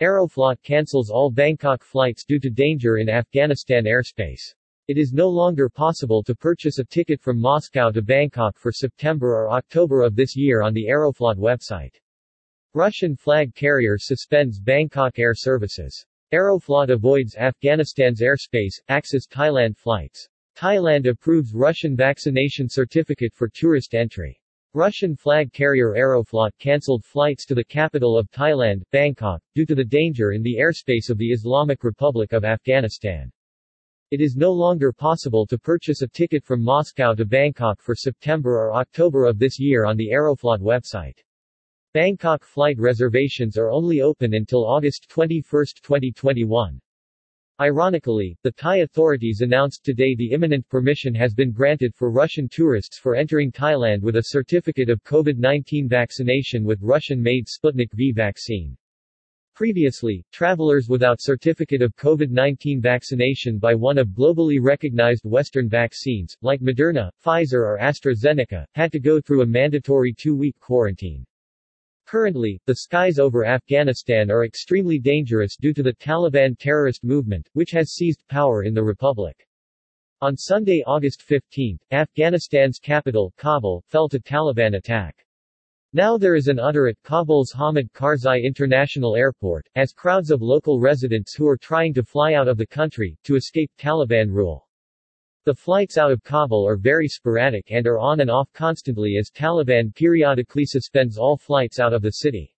Aeroflot cancels all Bangkok flights due to danger in Afghanistan airspace. It is no longer possible to purchase a ticket from Moscow to Bangkok for September or October of this year on the Aeroflot website. Russian flag carrier suspends Bangkok air services. Aeroflot avoids Afghanistan's airspace, axes Thailand flights. Thailand approves Russian vaccination certificate for tourist entry. Russian flag carrier Aeroflot cancelled flights to the capital of Thailand, Bangkok, due to the danger in the airspace of the Islamic Republic of Afghanistan. It is no longer possible to purchase a ticket from Moscow to Bangkok for September or October of this year on the Aeroflot website. Bangkok flight reservations are only open until August 21, 2021. Ironically, the Thai authorities announced today the imminent permission has been granted for Russian tourists for entering Thailand with a certificate of COVID-19 vaccination with Russian-made Sputnik V vaccine. Previously, travelers without certificate of COVID-19 vaccination by one of globally recognized Western vaccines, like Moderna, Pfizer or AstraZeneca, had to go through a mandatory two-week quarantine. Currently, the skies over Afghanistan are extremely dangerous due to the Taliban terrorist movement, which has seized power in the republic. On Sunday, August 15, Afghanistan's capital, Kabul, fell to Taliban attack. Now there is an utter at Kabul's Hamid Karzai International Airport, as crowds of local residents who are trying to fly out of the country, to escape Taliban rule. The flights out of Kabul are very sporadic and are on and off constantly as Taliban periodically suspends all flights out of the city.